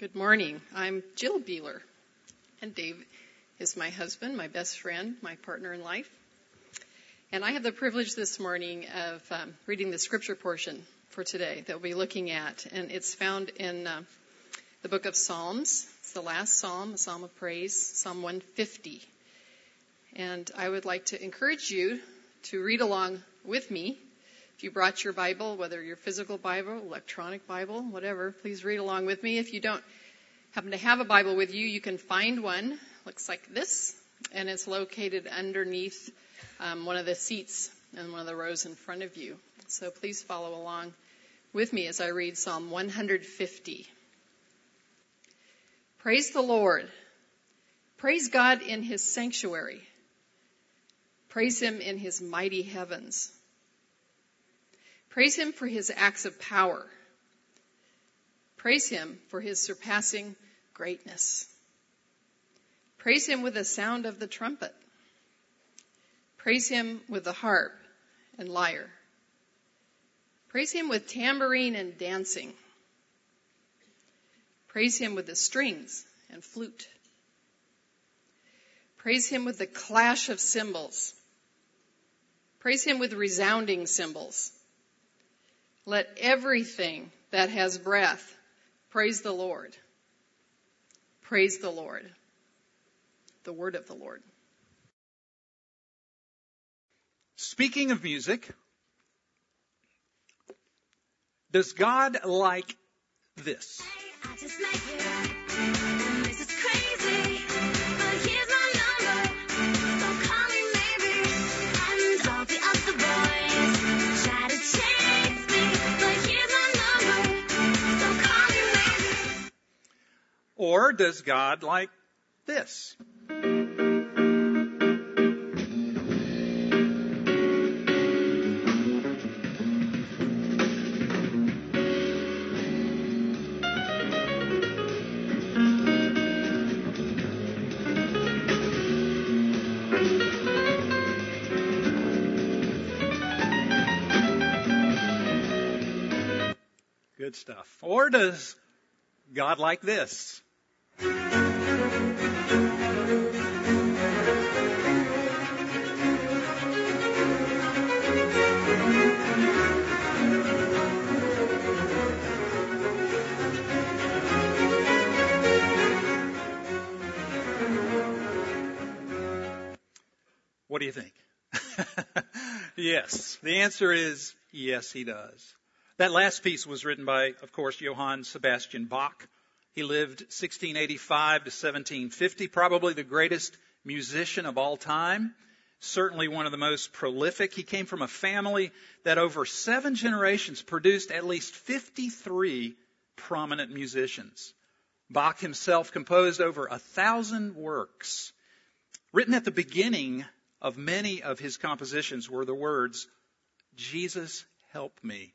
Good morning. I'm Jill Beeler, and Dave is my husband, my best friend, my partner in life. And I have the privilege this morning of um, reading the scripture portion for today that we'll be looking at. And it's found in uh, the book of Psalms. It's the last psalm, a psalm of praise, Psalm 150. And I would like to encourage you to read along with me. If you brought your Bible, whether your physical Bible, electronic Bible, whatever, please read along with me. If you don't happen to have a Bible with you, you can find one. Looks like this, and it's located underneath um, one of the seats in one of the rows in front of you. So please follow along with me as I read Psalm 150. Praise the Lord. Praise God in his sanctuary. Praise him in his mighty heavens. Praise him for his acts of power. Praise him for his surpassing greatness. Praise him with the sound of the trumpet. Praise him with the harp and lyre. Praise him with tambourine and dancing. Praise him with the strings and flute. Praise him with the clash of cymbals. Praise him with resounding cymbals. Let everything that has breath praise the Lord. Praise the Lord. The word of the Lord. Speaking of music, does God like this? Or does God like this? Good stuff. Or does God like this? What do you think? yes. The answer is yes, he does. That last piece was written by, of course, Johann Sebastian Bach. He lived 1685 to 1750, probably the greatest musician of all time, certainly one of the most prolific. He came from a family that over seven generations produced at least 53 prominent musicians. Bach himself composed over a thousand works. Written at the beginning of many of his compositions were the words, Jesus help me.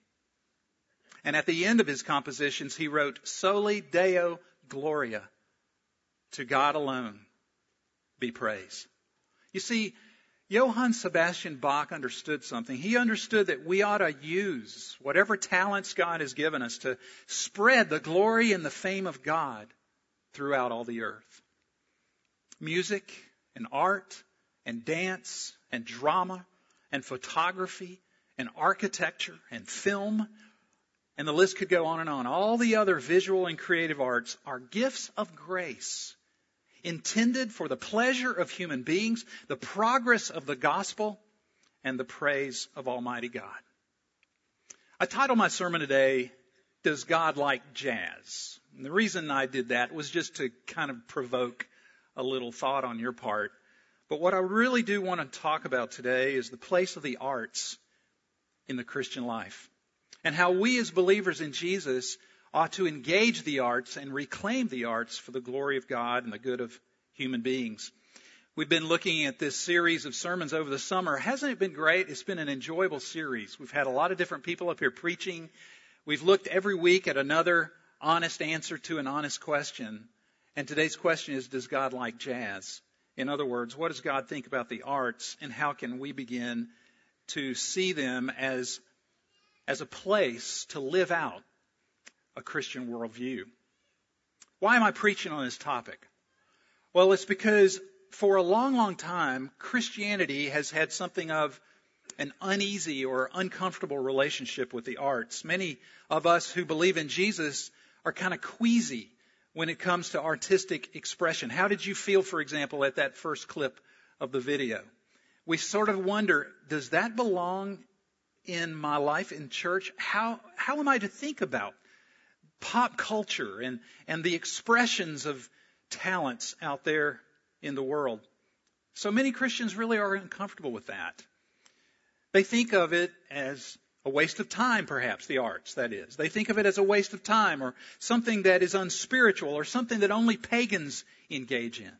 And at the end of his compositions, he wrote, Soli Deo Gloria. To God alone be praise. You see, Johann Sebastian Bach understood something. He understood that we ought to use whatever talents God has given us to spread the glory and the fame of God throughout all the earth. Music and art and dance and drama and photography and architecture and film and the list could go on and on. All the other visual and creative arts are gifts of grace intended for the pleasure of human beings, the progress of the gospel, and the praise of Almighty God. I titled my sermon today, Does God Like Jazz? And the reason I did that was just to kind of provoke a little thought on your part. But what I really do want to talk about today is the place of the arts in the Christian life and how we as believers in Jesus ought to engage the arts and reclaim the arts for the glory of God and the good of human beings. We've been looking at this series of sermons over the summer. Hasn't it been great? It's been an enjoyable series. We've had a lot of different people up here preaching. We've looked every week at another honest answer to an honest question. And today's question is, does God like jazz? In other words, what does God think about the arts and how can we begin to see them as as a place to live out a Christian worldview. Why am I preaching on this topic? Well, it's because for a long, long time, Christianity has had something of an uneasy or uncomfortable relationship with the arts. Many of us who believe in Jesus are kind of queasy when it comes to artistic expression. How did you feel, for example, at that first clip of the video? We sort of wonder, does that belong in my life in church? How, how am I to think about pop culture and, and the expressions of talents out there in the world? So many Christians really are uncomfortable with that. They think of it as a waste of time, perhaps, the arts, that is. They think of it as a waste of time or something that is unspiritual or something that only pagans engage in.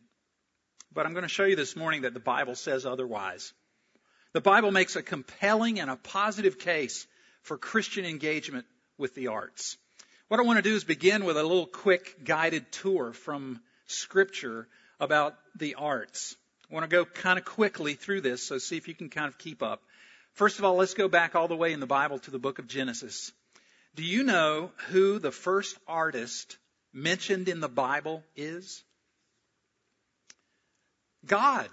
But I'm going to show you this morning that the Bible says otherwise. The Bible makes a compelling and a positive case for Christian engagement with the arts. What I want to do is begin with a little quick guided tour from Scripture about the arts. I want to go kind of quickly through this, so see if you can kind of keep up. First of all, let's go back all the way in the Bible to the book of Genesis. Do you know who the first artist mentioned in the Bible is? God.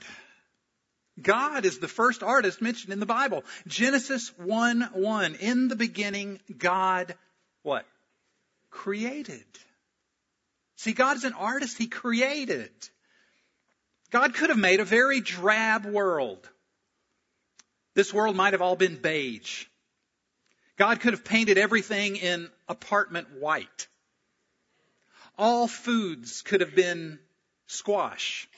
God is the first artist mentioned in the Bible. Genesis 1 1. In the beginning, God, what? Created. See, God is an artist. He created. God could have made a very drab world. This world might have all been beige. God could have painted everything in apartment white. All foods could have been squash.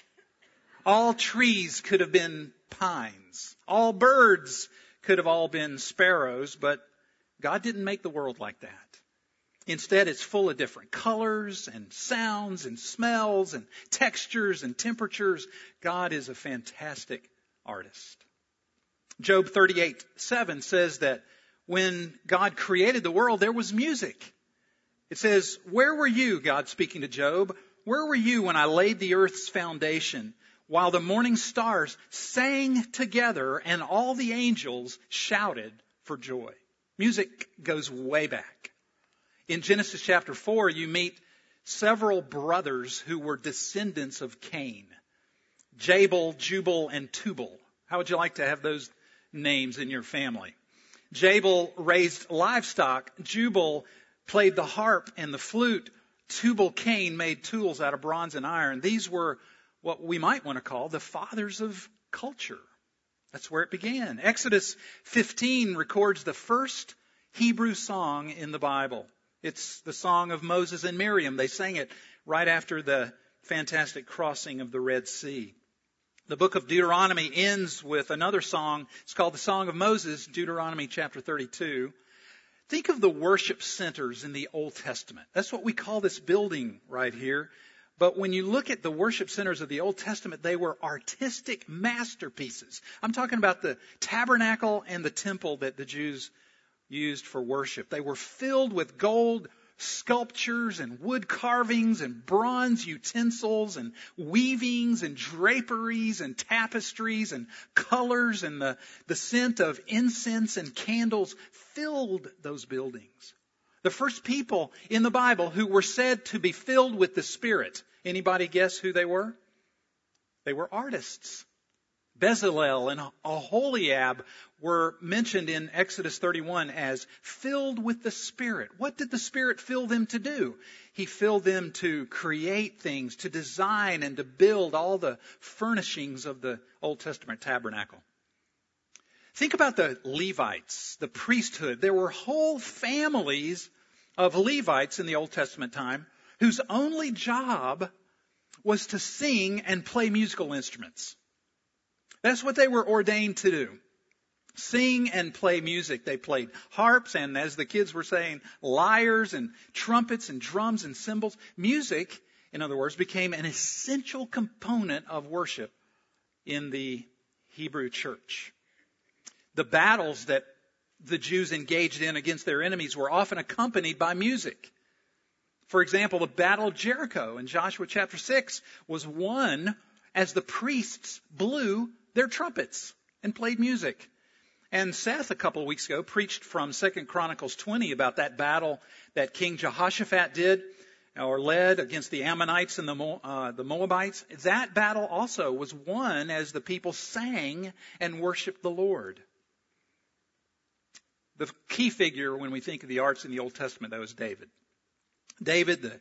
All trees could have been pines. All birds could have all been sparrows, but God didn't make the world like that. Instead, it's full of different colors and sounds and smells and textures and temperatures. God is a fantastic artist. Job 38, 7 says that when God created the world, there was music. It says, Where were you, God speaking to Job? Where were you when I laid the earth's foundation? While the morning stars sang together and all the angels shouted for joy. Music goes way back. In Genesis chapter 4, you meet several brothers who were descendants of Cain. Jabal, Jubal, and Tubal. How would you like to have those names in your family. Jabal raised livestock. Jubal played the harp and the flute. Tubal Cain made tools out of bronze and iron. These were what we might want to call the fathers of culture. That's where it began. Exodus 15 records the first Hebrew song in the Bible. It's the song of Moses and Miriam. They sang it right after the fantastic crossing of the Red Sea. The book of Deuteronomy ends with another song. It's called the Song of Moses, Deuteronomy chapter 32. Think of the worship centers in the Old Testament. That's what we call this building right here. But when you look at the worship centers of the Old Testament, they were artistic masterpieces. I'm talking about the tabernacle and the temple that the Jews used for worship. They were filled with gold, sculptures and wood carvings and bronze utensils and weavings and draperies and tapestries and colors and the, the scent of incense and candles filled those buildings. The first people in the Bible who were said to be filled with the Spirit, anybody guess who they were? They were artists. Bezalel and Aholiab were mentioned in Exodus 31 as filled with the Spirit. What did the Spirit fill them to do? He filled them to create things, to design and to build all the furnishings of the Old Testament tabernacle. Think about the Levites, the priesthood. There were whole families of Levites in the Old Testament time whose only job was to sing and play musical instruments. That's what they were ordained to do. Sing and play music. They played harps and, as the kids were saying, lyres and trumpets and drums and cymbals. Music, in other words, became an essential component of worship in the Hebrew church. The battles that the Jews engaged in against their enemies were often accompanied by music. For example, the Battle of Jericho in Joshua chapter 6 was won as the priests blew their trumpets and played music. And Seth, a couple of weeks ago, preached from Second Chronicles 20 about that battle that King Jehoshaphat did. or led against the Ammonites and the, uh, the Moabites, that battle also was won as the people sang and worshiped the Lord. The key figure when we think of the arts in the Old Testament, though, is David. David, the,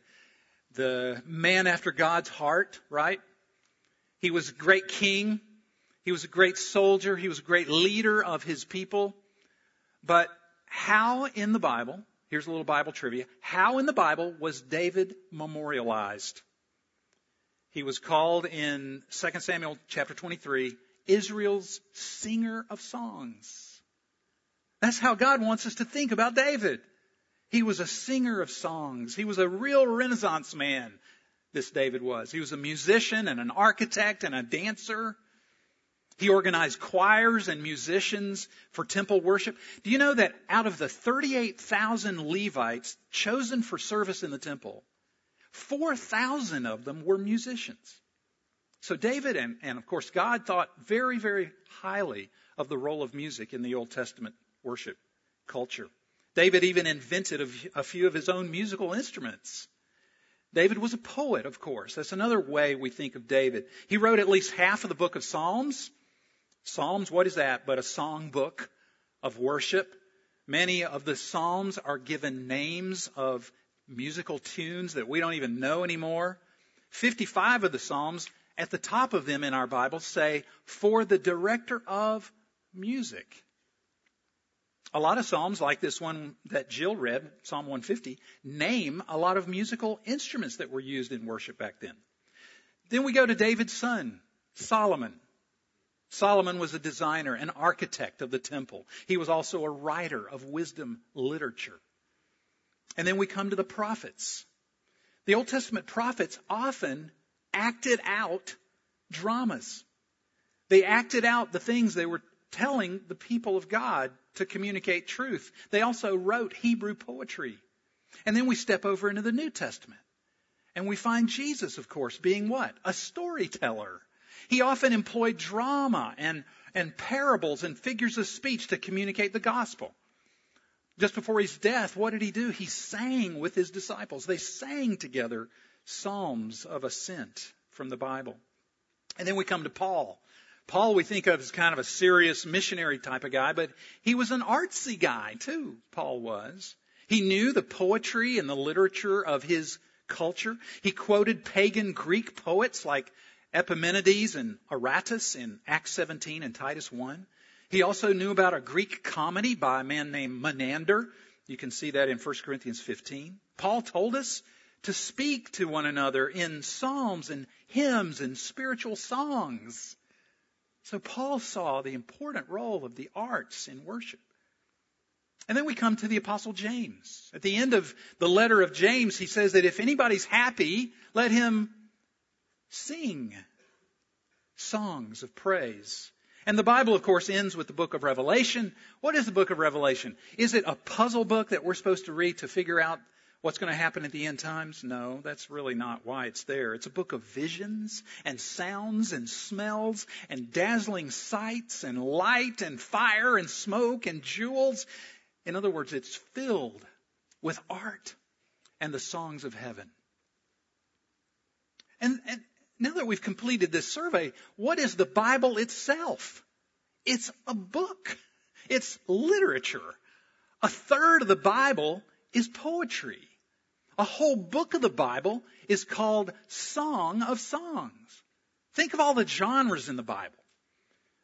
the man after God's heart, right? He was a great king. He was a great soldier. He was a great leader of his people. But how in the Bible Here's a little Bible trivia. How in the Bible was David memorialized? He was called in 2 Samuel chapter 23 Israel's singer of songs. That's how God wants us to think about David. He was a singer of songs. He was a real Renaissance man, this David was. He was a musician and an architect and a dancer. He organized choirs and musicians for temple worship. Do you know that out of the 38,000 Levites chosen for service in the temple, 4,000 of them were musicians? So David and, and of course God thought very, very highly of the role of music in the Old Testament worship culture. David even invented a, a few of his own musical instruments. David was a poet, of course. That's another way we think of David. He wrote at least half of the book of Psalms. Psalms, what is that but a song book of worship? Many of the Psalms are given names of musical tunes that we don't even know anymore. 55 of the Psalms, at the top of them in our Bible, say, for the director of music. A lot of Psalms, like this one that Jill read, Psalm 150, name a lot of musical instruments that were used in worship back then. Then we go to David's son, Solomon. Solomon was a designer, an architect of the temple. He was also a writer of wisdom literature. And then we come to the prophets. The Old Testament prophets often acted out dramas. They acted out the things they were telling the people of God to communicate truth. They also wrote Hebrew poetry. And then we step over into the New Testament. And we find Jesus, of course, being what? A storyteller. He often employed drama and, and parables and figures of speech to communicate the gospel. Just before his death, what did he do? He sang with his disciples. They sang together psalms of ascent from the Bible. And then we come to Paul. Paul we think of as kind of a serious missionary type of guy, but he was an artsy guy too, Paul was. He knew the poetry and the literature of his culture. He quoted pagan Greek poets like Epimenides and Aratus in Acts 17 and Titus 1. He also knew about a Greek comedy by a man named Menander. You can see that in 1 Corinthians 15. Paul told us to speak to one another in psalms and hymns and spiritual songs. So Paul saw the important role of the arts in worship. And then we come to the apostle James. At the end of the letter of James, he says that if anybody's happy, let him sing songs of praise. And the Bible, of course, ends with the book of Revelation. What is the book of Revelation? Is it a puzzle book that we're supposed to read to figure out what's going to happen at the end times? No, that's really not why it's there. It's a book of visions and sounds and smells and dazzling sights and light and fire and smoke and jewels. In other words, it's filled with art and the songs of heaven. And, and now that we've completed this survey, what is the Bible itself? It's a book. It's literature. A third of the Bible is poetry. A whole book of the Bible is called Song of Songs. Think of all the genres in the Bible.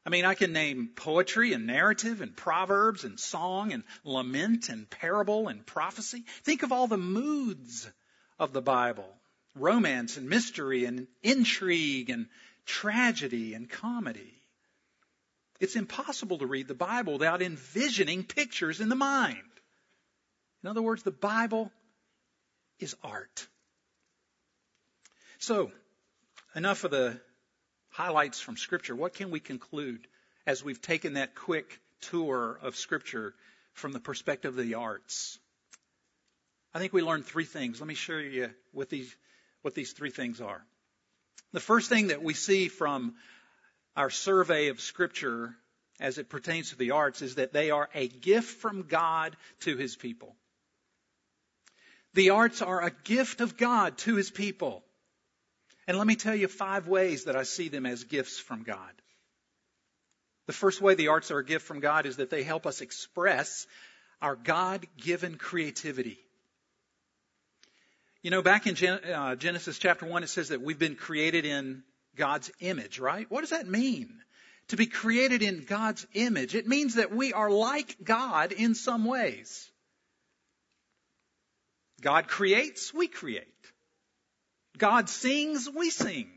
I mean, I can name poetry and narrative and proverbs and song and lament and parable and prophecy. Think of all the moods of the Bible romance and mystery and intrigue and tragedy and comedy. It's impossible to read the Bible without envisioning pictures in the mind. In other words, the Bible is art. So, enough of the highlights from Scripture. What can we conclude as we've taken that quick tour of Scripture from the perspective of the arts? I think we learned three things. Let me show you with these what these three things are. The first thing that we see from our survey of Scripture as it pertains to the arts is that they are a gift from God to His people. The arts are a gift of God to his people. And let me tell you five ways that I see them as gifts from God. The first way the arts are a gift from God is that they help us express our God given creativity. You know, back in uh, Genesis chapter 1, it says that we've been created in God's image, right? What does that mean? To be created in God's image. It means that we are like God in some ways. God creates, we create. God sings, we sing.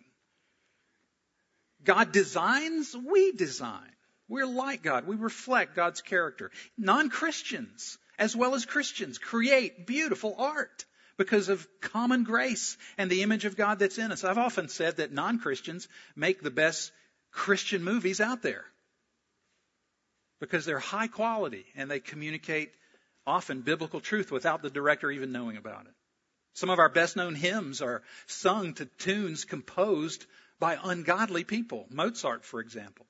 God designs, we design. We're like God. We reflect God's character. Non-Christians, as well as Christians, create beautiful art because of common grace and the image of God that's in us. I've often said that non-Christians make the best Christian movies out there because they're high quality and they communicate often biblical truth without the director even knowing about it. Some of our best known hymns are sung to tunes composed by ungodly people. Mozart, for example.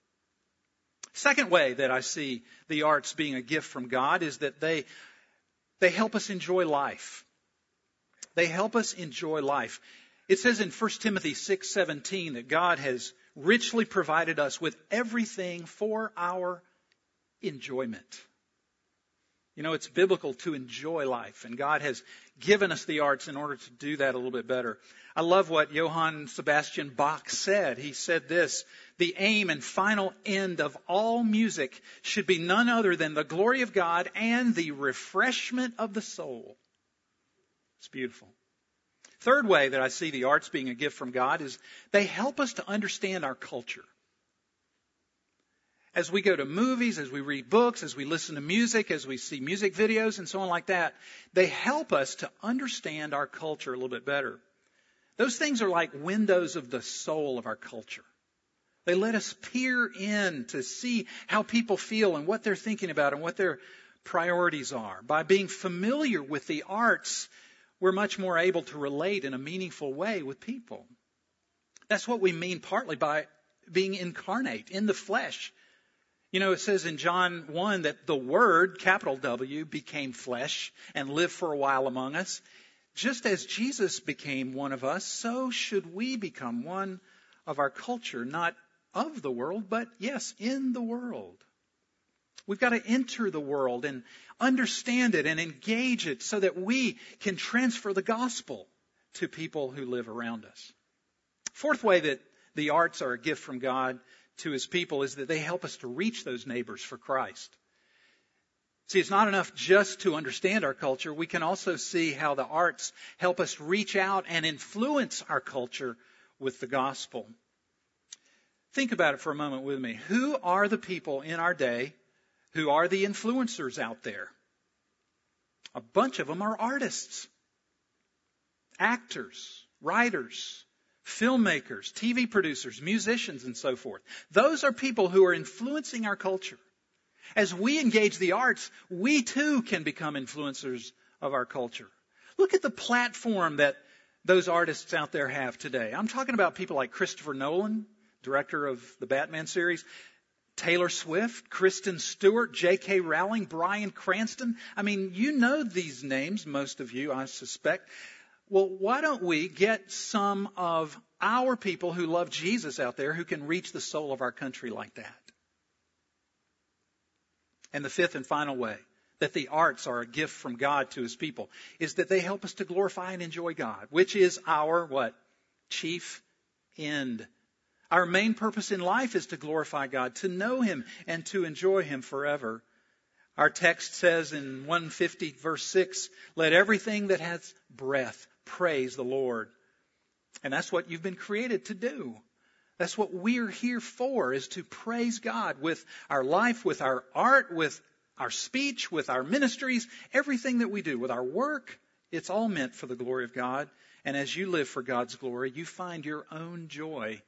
Second way that I see the arts being a gift from God is that they, they help us enjoy life. They help us enjoy life. It says in 1 Timothy 6:17 that God has richly provided us with everything for our enjoyment. You know, it's biblical to enjoy life, and God has given us the arts in order to do that a little bit better. I love what Johann Sebastian Bach said. He said this, the aim and final end of all music should be none other than the glory of God and the refreshment of the soul. It's beautiful. Third way that I see the arts being a gift from God is they help us to understand our culture as we go to movies, as we read books, as we listen to music, as we see music videos and so on like that, they help us to understand our culture a little bit better. Those things are like windows of the soul of our culture. They let us peer in to see how people feel and what they're thinking about and what their priorities are. By being familiar with the arts, we're much more able to relate in a meaningful way with people. That's what we mean partly by being incarnate in the flesh you know, it says in John 1 that the Word, capital W, became flesh and lived for a while among us. Just as Jesus became one of us, so should we become one of our culture, not of the world, but yes, in the world. We've got to enter the world and understand it and engage it so that we can transfer the gospel to people who live around us. Fourth way that the arts are a gift from God to his people is that they help us to reach those neighbors for Christ. See, it's not enough just to understand our culture. We can also see how the arts help us reach out and influence our culture with the gospel. Think about it for a moment with me. Who are the people in our day who are the influencers out there? A bunch of them are artists, actors, writers, filmmakers, TV producers, musicians, and so forth. Those are people who are influencing our culture. As we engage the arts, we too can become influencers of our culture. Look at the platform that those artists out there have today. I'm talking about people like Christopher Nolan, director of the Batman series, Taylor Swift, Kristen Stewart, J.K. Rowling, Bryan Cranston. I mean, you know these names, most of you, I suspect well, why don't we get some of our people who love Jesus out there who can reach the soul of our country like that? And the fifth and final way that the arts are a gift from God to his people is that they help us to glorify and enjoy God, which is our what? Chief end. Our main purpose in life is to glorify God, to know him and to enjoy him forever. Our text says in 150 verse 6, let everything that has breath praise the Lord. And that's what you've been created to do. That's what we're here for, is to praise God with our life, with our art, with our speech, with our ministries, everything that we do, with our work. It's all meant for the glory of God. And as you live for God's glory, you find your own joy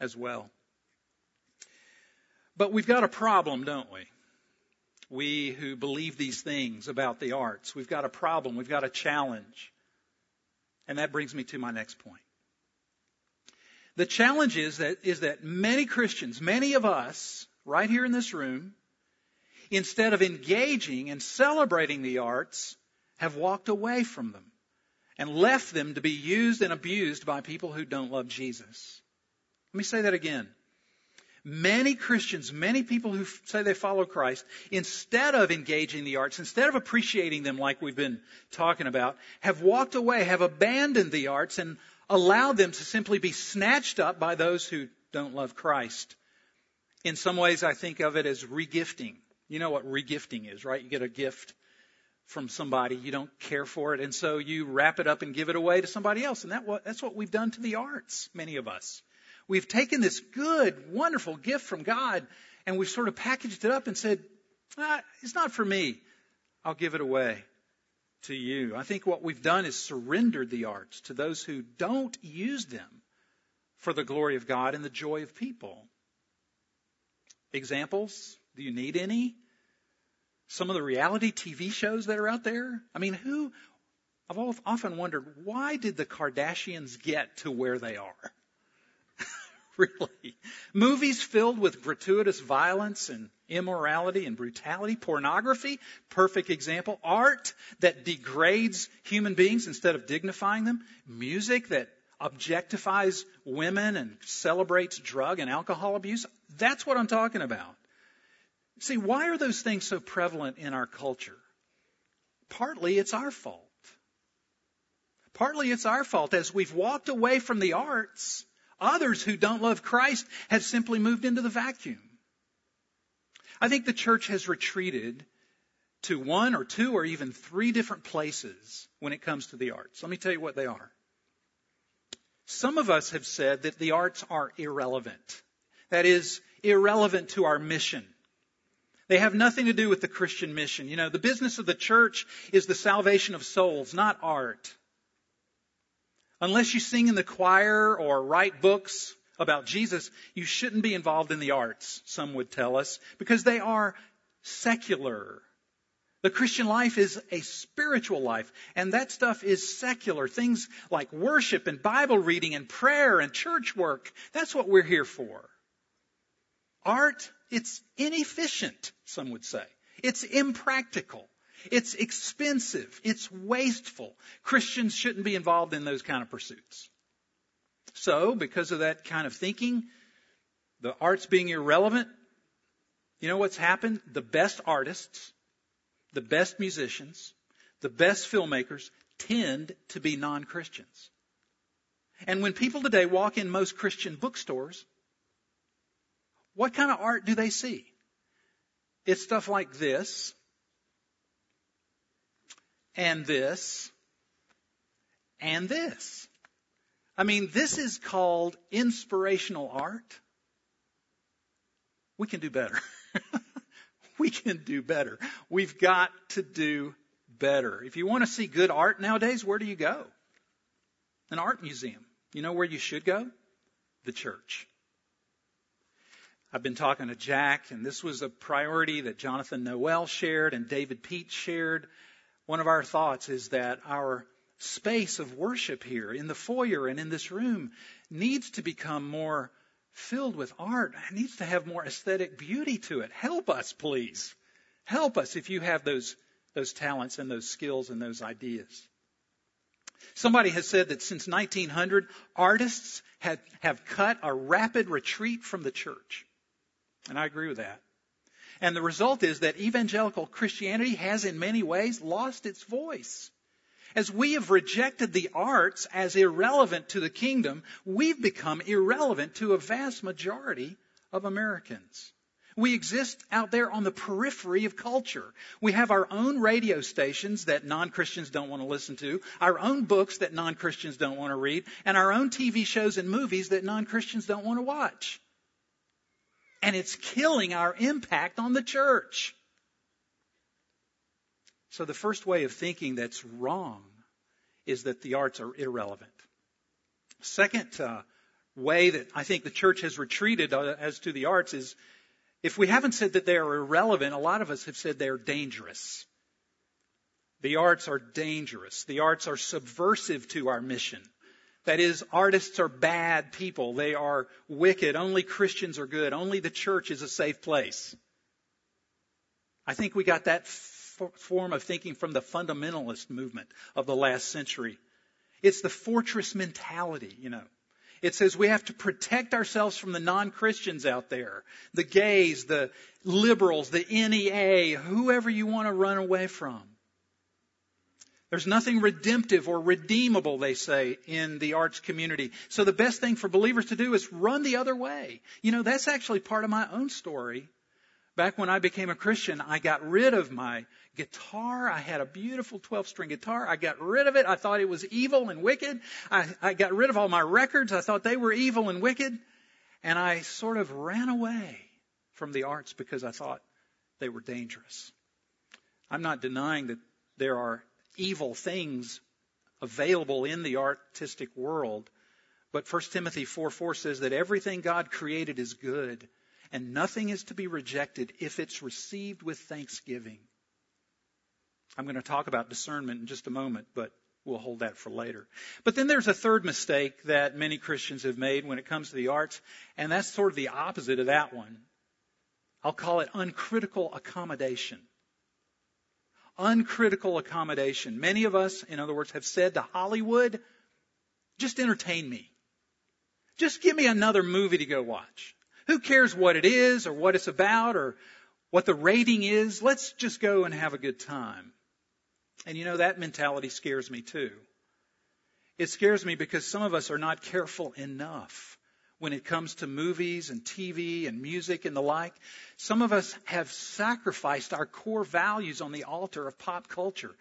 as well. But we've got a problem, don't we? We who believe these things about the arts, we've got a problem, we've got a challenge. And that brings me to my next point. The challenge is that, is that many Christians, many of us, right here in this room, instead of engaging and celebrating the arts, have walked away from them. and left them to be used and abused by people who don't love Jesus. Let me say that again. Many Christians, many people who say they follow Christ, instead of engaging the arts, instead of appreciating them like we've been talking about, have walked away, have abandoned the arts and allowed them to simply be snatched up by those who don't love Christ. In some ways, I think of it as regifting. You know what regifting is, right? You get a gift from somebody, you don't care for it, and so you wrap it up and give it away to somebody else. And that, that's what we've done to the arts, many of us. We've taken this good, wonderful gift from God and we've sort of packaged it up and said, ah, it's not for me. I'll give it away to you. I think what we've done is surrendered the arts to those who don't use them for the glory of God and the joy of people. Examples? Do you need any? Some of the reality TV shows that are out there? I mean, who? I've often wondered why did the Kardashians get to where they are? really. Movies filled with gratuitous violence and immorality and brutality, pornography, perfect example, art that degrades human beings instead of dignifying them, music that objectifies women and celebrates drug and alcohol abuse. That's what I'm talking about. See, why are those things so prevalent in our culture? Partly it's our fault. Partly it's our fault as we've walked away from the arts Others who don't love Christ have simply moved into the vacuum. I think the church has retreated to one or two or even three different places when it comes to the arts. Let me tell you what they are. Some of us have said that the arts are irrelevant. That is, irrelevant to our mission. They have nothing to do with the Christian mission. You know, the business of the church is the salvation of souls, not art. Unless you sing in the choir or write books about Jesus, you shouldn't be involved in the arts, some would tell us, because they are secular. The Christian life is a spiritual life, and that stuff is secular. Things like worship and Bible reading and prayer and church work, that's what we're here for. Art, it's inefficient, some would say. It's impractical. It's expensive. It's wasteful. Christians shouldn't be involved in those kind of pursuits. So, because of that kind of thinking, the arts being irrelevant, you know what's happened? The best artists, the best musicians, the best filmmakers tend to be non-Christians. And when people today walk in most Christian bookstores, what kind of art do they see? It's stuff like this, and this and this. I mean, this is called inspirational art. We can do better. we can do better. We've got to do better. If you want to see good art nowadays, where do you go? An art museum. You know where you should go? The church. I've been talking to Jack, and this was a priority that Jonathan Noel shared and David Pete shared one of our thoughts is that our space of worship here in the foyer and in this room needs to become more filled with art. It needs to have more aesthetic beauty to it. Help us, please. Help us if you have those, those talents and those skills and those ideas. Somebody has said that since 1900, artists have, have cut a rapid retreat from the church. And I agree with that. And the result is that evangelical Christianity has in many ways lost its voice. As we have rejected the arts as irrelevant to the kingdom, we've become irrelevant to a vast majority of Americans. We exist out there on the periphery of culture. We have our own radio stations that non-Christians don't want to listen to, our own books that non-Christians don't want to read, and our own TV shows and movies that non-Christians don't want to watch and it's killing our impact on the church. So the first way of thinking that's wrong is that the arts are irrelevant. Second uh, way that I think the church has retreated uh, as to the arts is if we haven't said that they are irrelevant, a lot of us have said they're dangerous. The arts are dangerous. The arts are subversive to our mission. That is, artists are bad people. They are wicked. Only Christians are good. Only the church is a safe place. I think we got that form of thinking from the fundamentalist movement of the last century. It's the fortress mentality, you know. It says we have to protect ourselves from the non-Christians out there, the gays, the liberals, the NEA, whoever you want to run away from. There's nothing redemptive or redeemable, they say, in the arts community. So the best thing for believers to do is run the other way. You know, that's actually part of my own story. Back when I became a Christian, I got rid of my guitar. I had a beautiful 12 string guitar. I got rid of it. I thought it was evil and wicked. I, I got rid of all my records. I thought they were evil and wicked. And I sort of ran away from the arts because I thought they were dangerous. I'm not denying that there are evil things available in the artistic world. But 1 Timothy 4 4 says that everything God created is good and nothing is to be rejected if it's received with thanksgiving. I'm going to talk about discernment in just a moment, but we'll hold that for later. But then there's a third mistake that many Christians have made when it comes to the arts, and that's sort of the opposite of that one. I'll call it uncritical accommodation. Uncritical accommodation. Many of us, in other words, have said to Hollywood, just entertain me. Just give me another movie to go watch. Who cares what it is or what it's about or what the rating is? Let's just go and have a good time. And you know, that mentality scares me too. It scares me because some of us are not careful enough when it comes to movies and TV and music and the like. Some of us have sacrificed our core values on the altar of pop culture.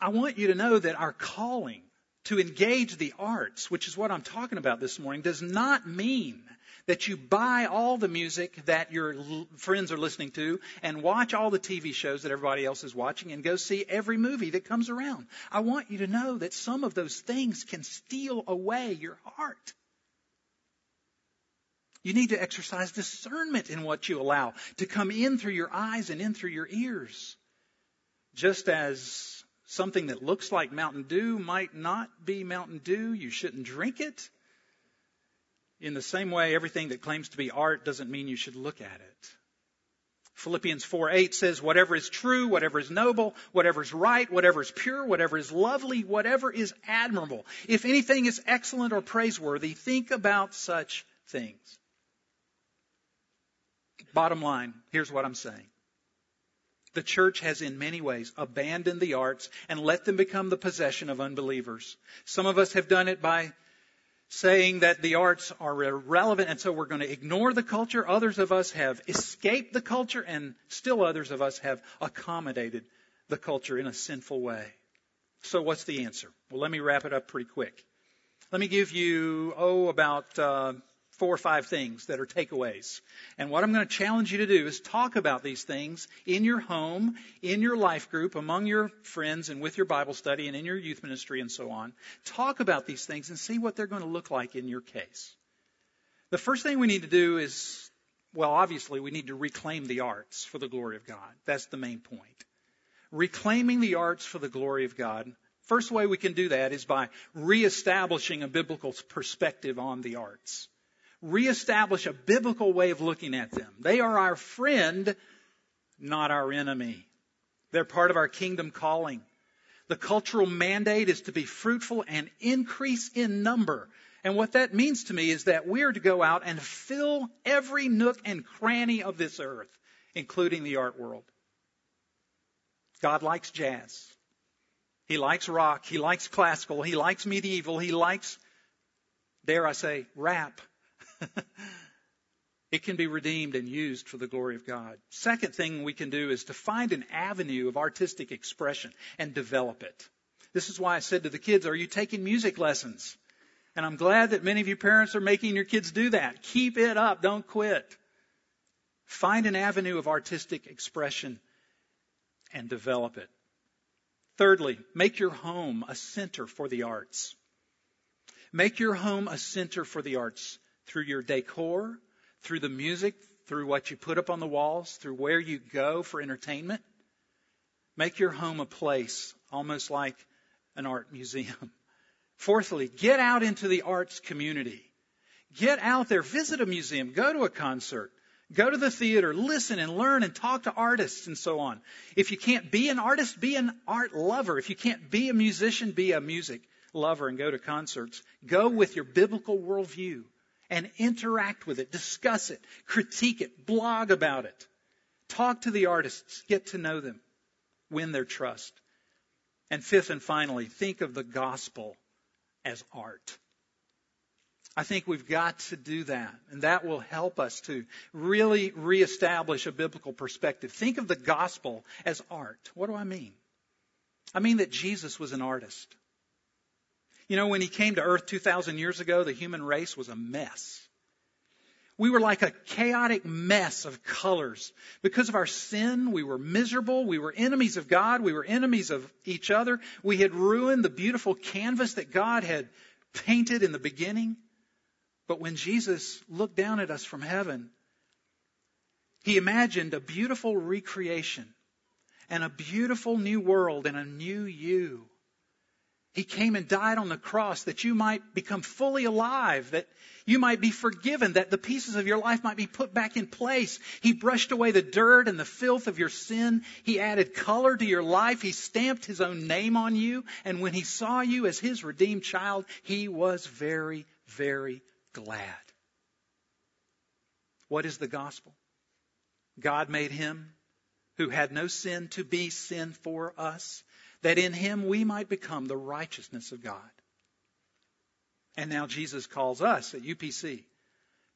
I want you to know that our calling to engage the arts, which is what I'm talking about this morning, does not mean that you buy all the music that your friends are listening to and watch all the TV shows that everybody else is watching and go see every movie that comes around. I want you to know that some of those things can steal away your heart. You need to exercise discernment in what you allow to come in through your eyes and in through your ears. Just as something that looks like Mountain Dew might not be Mountain Dew, you shouldn't drink it. In the same way, everything that claims to be art doesn't mean you should look at it. Philippians 4 8 says, whatever is true, whatever is noble, whatever is right, whatever is pure, whatever is lovely, whatever is admirable. If anything is excellent or praiseworthy, think about such things. Bottom line, here's what I'm saying. The church has in many ways abandoned the arts and let them become the possession of unbelievers. Some of us have done it by saying that the arts are irrelevant and so we're going to ignore the culture. Others of us have escaped the culture and still others of us have accommodated the culture in a sinful way. So what's the answer? Well, let me wrap it up pretty quick. Let me give you, oh, about uh, four or five things that are takeaways. And what I'm going to challenge you to do is talk about these things in your home, in your life group, among your friends, and with your Bible study, and in your youth ministry, and so on. Talk about these things and see what they're going to look like in your case. The first thing we need to do is, well, obviously, we need to reclaim the arts for the glory of God. That's the main point. Reclaiming the arts for the glory of God. First way we can do that is by reestablishing a biblical perspective on the arts reestablish a biblical way of looking at them. They are our friend, not our enemy. They're part of our kingdom calling. The cultural mandate is to be fruitful and increase in number. And what that means to me is that we are to go out and fill every nook and cranny of this earth, including the art world. God likes jazz. He likes rock. He likes classical. He likes medieval. He likes, dare I say, rap. it can be redeemed and used for the glory of God. Second thing we can do is to find an avenue of artistic expression and develop it. This is why I said to the kids, are you taking music lessons? And I'm glad that many of you parents are making your kids do that. Keep it up. Don't quit. Find an avenue of artistic expression and develop it. Thirdly, make your home a center for the arts. Make your home a center for the arts through your decor, through the music, through what you put up on the walls, through where you go for entertainment. Make your home a place almost like an art museum. Fourthly, get out into the arts community. Get out there, visit a museum, go to a concert, go to the theater, listen and learn and talk to artists and so on. If you can't be an artist, be an art lover. If you can't be a musician, be a music lover and go to concerts. Go with your biblical worldview and interact with it, discuss it, critique it, blog about it. Talk to the artists, get to know them, win their trust. And fifth and finally, think of the gospel as art. I think we've got to do that, and that will help us to really reestablish a biblical perspective. Think of the gospel as art. What do I mean? I mean that Jesus was an artist. You know, when he came to earth 2,000 years ago, the human race was a mess. We were like a chaotic mess of colors. Because of our sin, we were miserable. We were enemies of God. We were enemies of each other. We had ruined the beautiful canvas that God had painted in the beginning. But when Jesus looked down at us from heaven, he imagined a beautiful recreation and a beautiful new world and a new you. He came and died on the cross that you might become fully alive, that you might be forgiven, that the pieces of your life might be put back in place. He brushed away the dirt and the filth of your sin. He added color to your life. He stamped his own name on you. And when he saw you as his redeemed child, he was very, very glad. What is the gospel? God made him who had no sin to be sin for us, that in him we might become the righteousness of God. And now Jesus calls us at UPC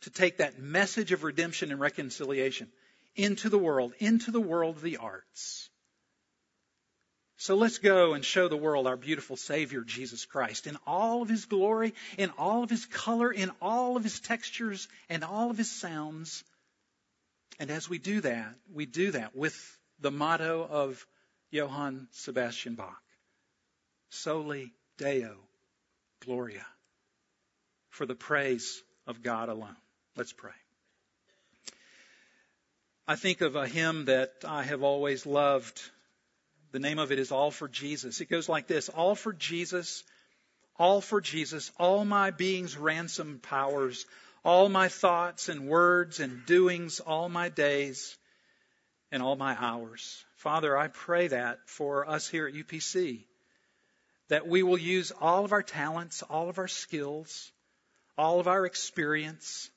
to take that message of redemption and reconciliation into the world, into the world of the arts. So let's go and show the world our beautiful Savior, Jesus Christ, in all of His glory, in all of His color, in all of His textures, and all of His sounds. And as we do that, we do that with the motto of Johann Sebastian Bach Soli Deo Gloria, for the praise of God alone. Let's pray. I think of a hymn that I have always loved the name of it is All for Jesus. It goes like this All for Jesus, all for Jesus, all my being's ransom powers, all my thoughts and words and doings, all my days and all my hours. Father, I pray that for us here at UPC, that we will use all of our talents, all of our skills, all of our experience,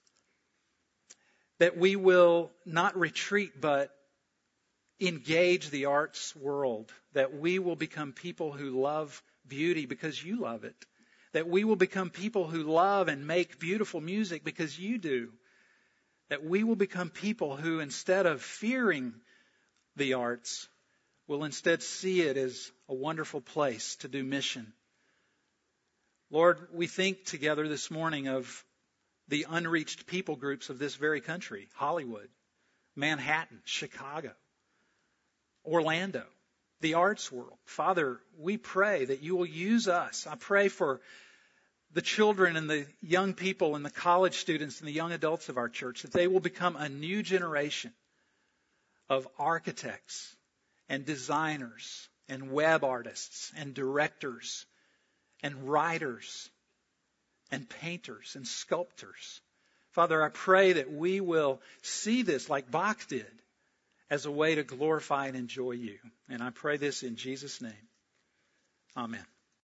that we will not retreat, but engage the arts world, that we will become people who love beauty because you love it, that we will become people who love and make beautiful music because you do, that we will become people who, instead of fearing the arts, will instead see it as a wonderful place to do mission. Lord, we think together this morning of the unreached people groups of this very country Hollywood, Manhattan, Chicago. Orlando, the arts world. Father, we pray that you will use us. I pray for the children and the young people and the college students and the young adults of our church that they will become a new generation of architects and designers and web artists and directors and writers and painters and sculptors. Father, I pray that we will see this like Bach did as a way to glorify and enjoy you. And I pray this in Jesus' name. Amen.